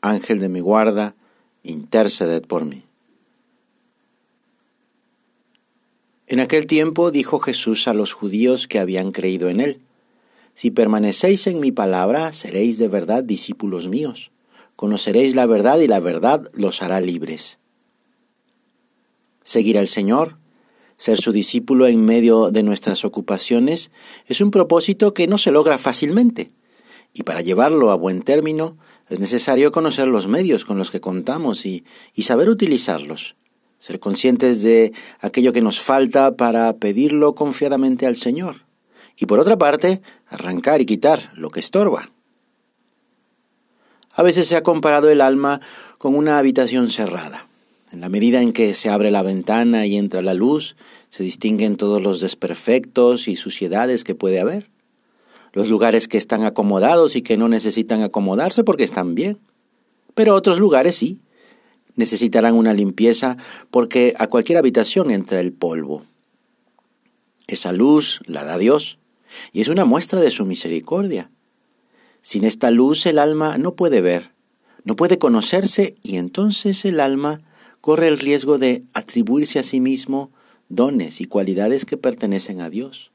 Ángel de mi guarda, interceded por mí. En aquel tiempo dijo Jesús a los judíos que habían creído en él, Si permanecéis en mi palabra, seréis de verdad discípulos míos, conoceréis la verdad y la verdad los hará libres. Seguir al Señor, ser su discípulo en medio de nuestras ocupaciones, es un propósito que no se logra fácilmente, y para llevarlo a buen término es necesario conocer los medios con los que contamos y, saber utilizarlos, ser conscientes de aquello que nos falta para pedirlo confiadamente al Señor, y por otra parte, arrancar y quitar lo que estorba. A veces se ha comparado el alma con una habitación cerrada. En la medida en que se abre la ventana y entra la luz, se distinguen todos los desperfectos y suciedades que puede haber los lugares que están acomodados y que no necesitan acomodarse porque están bien. Pero otros lugares sí, necesitarán una limpieza porque a cualquier habitación entra el polvo. Esa luz la da Dios y es una muestra de su misericordia. Sin esta luz el alma no puede ver, no puede conocerse y entonces el alma corre el riesgo de atribuirse a sí mismo dones y cualidades que pertenecen a Dios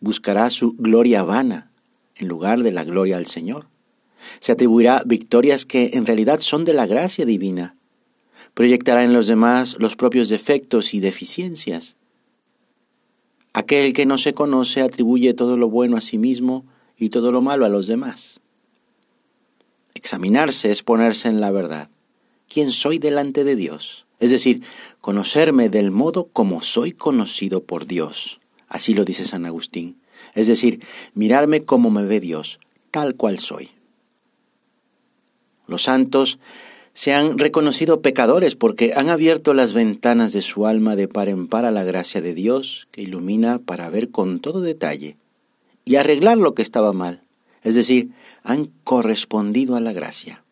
buscará su gloria vana en lugar de la gloria al Señor. Se atribuirá victorias que en realidad son de la gracia divina. Proyectará en los demás los propios defectos y deficiencias. Aquel que no se conoce atribuye todo lo bueno a sí mismo y todo lo malo a los demás. Examinarse es ponerse en la verdad. ¿Quién soy delante de Dios? Es decir, conocerme del modo como soy conocido por Dios. Así lo dice San Agustín. Es decir, mirarme como me ve Dios, tal cual soy. Los santos se han reconocido pecadores porque han abierto las ventanas de su alma de par en par a la gracia de Dios que ilumina para ver con todo detalle y arreglar lo que estaba mal. Es decir, han correspondido a la gracia.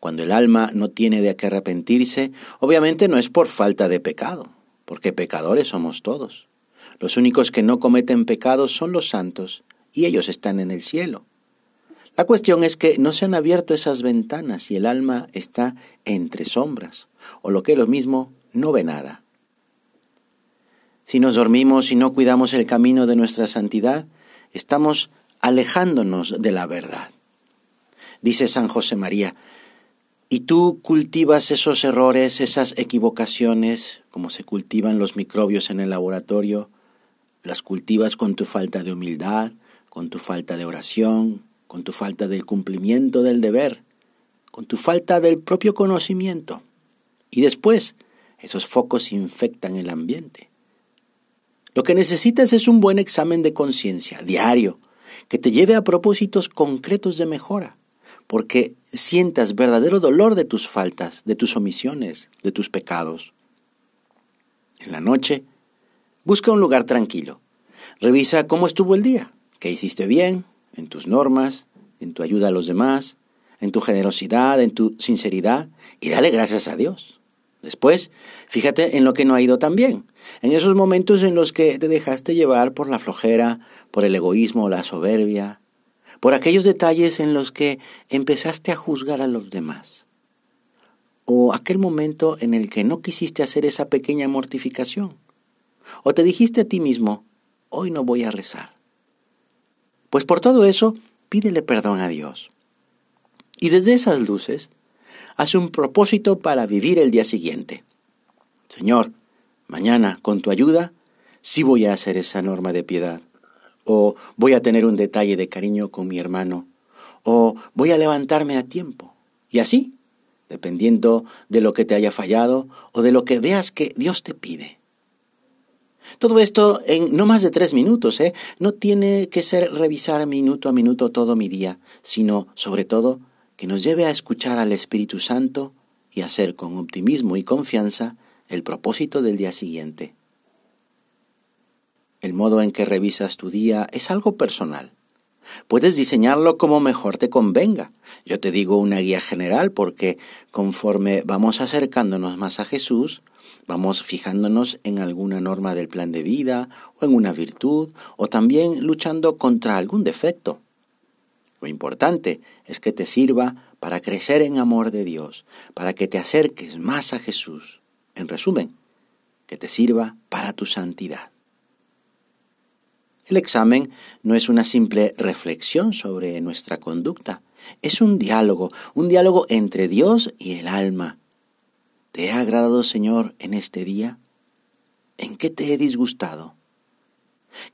Cuando el alma no tiene de qué arrepentirse, obviamente no es por falta de pecado, porque pecadores somos todos. Los únicos que no cometen pecados son los santos, y ellos están en el cielo. La cuestión es que no se han abierto esas ventanas y el alma está entre sombras, o lo que es lo mismo, no ve nada. Si nos dormimos y no cuidamos el camino de nuestra santidad, estamos alejándonos de la verdad. Dice San José María, y tú cultivas esos errores, esas equivocaciones, como se cultivan los microbios en el laboratorio, las cultivas con tu falta de humildad, con tu falta de oración, con tu falta del cumplimiento del deber, con tu falta del propio conocimiento. Y después, esos focos infectan el ambiente. Lo que necesitas es un buen examen de conciencia diario, que te lleve a propósitos concretos de mejora porque sientas verdadero dolor de tus faltas, de tus omisiones, de tus pecados. En la noche, busca un lugar tranquilo. Revisa cómo estuvo el día, qué hiciste bien, en tus normas, en tu ayuda a los demás, en tu generosidad, en tu sinceridad, y dale gracias a Dios. Después, fíjate en lo que no ha ido tan bien, en esos momentos en los que te dejaste llevar por la flojera, por el egoísmo la soberbia, por aquellos detalles en los que empezaste a juzgar a los demás, o aquel momento en el que no quisiste hacer esa pequeña mortificación, o te dijiste a ti mismo, hoy no voy a rezar. Pues por todo eso, pídele perdón a Dios. Y desde esas luces, haz un propósito para vivir el día siguiente. Señor, mañana, con tu ayuda, sí voy a hacer esa norma de piedad o voy a tener un detalle de cariño con mi hermano, o voy a levantarme a tiempo. Y así, dependiendo de lo que te haya fallado o de lo que veas que Dios te pide. Todo esto en no más de tres minutos, ¿eh? No tiene que ser revisar minuto a minuto todo mi día, sino, sobre todo, que nos lleve a escuchar al Espíritu Santo y hacer con optimismo y confianza el propósito del día siguiente. El modo en que revisas tu día es algo personal. Puedes diseñarlo como mejor te convenga. Yo te digo una guía general porque conforme vamos acercándonos más a Jesús, vamos fijándonos en alguna norma del plan de vida o en una virtud o también luchando contra algún defecto. Lo importante es que te sirva para crecer en amor de Dios, para que te acerques más a Jesús. En resumen, que te sirva para tu santidad. El examen no es una simple reflexión sobre nuestra conducta, es un diálogo, un diálogo entre Dios y el alma. ¿Te ha agradado, Señor, en este día? ¿En qué te he disgustado?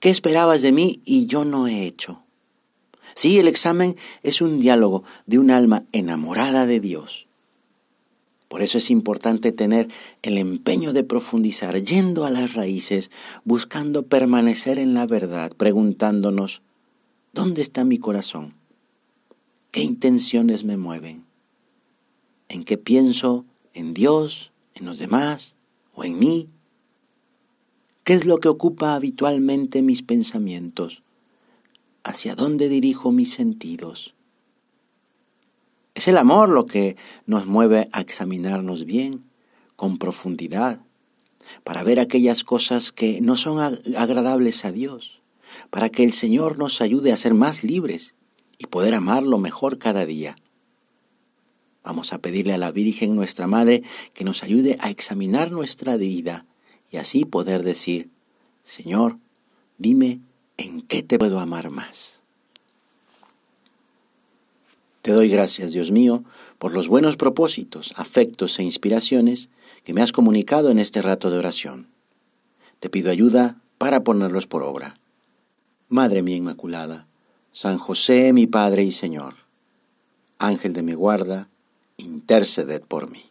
¿Qué esperabas de mí y yo no he hecho? Sí, el examen es un diálogo de un alma enamorada de Dios. Por eso es importante tener el empeño de profundizar, yendo a las raíces, buscando permanecer en la verdad, preguntándonos, ¿dónde está mi corazón? ¿Qué intenciones me mueven? ¿En qué pienso? ¿En Dios? ¿En los demás? ¿O en mí? ¿Qué es lo que ocupa habitualmente mis pensamientos? hacia dónde dirijo mis sentidos. Es el amor lo que nos mueve a examinarnos bien, con profundidad, para ver aquellas cosas que no son agradables a Dios, para que el Señor nos ayude a ser más libres y poder amarlo mejor cada día. Vamos a pedirle a la Virgen nuestra Madre que nos ayude a examinar nuestra vida y así poder decir, Señor, dime ¿en qué te puedo amar más? Te doy gracias, Dios mío, por los buenos propósitos, afectos e inspiraciones que me has comunicado en este rato de oración. Te pido ayuda para ponerlos por obra. Madre mía Inmaculada, San José, mi Padre y Señor, Ángel de mi guarda, interceded por mí.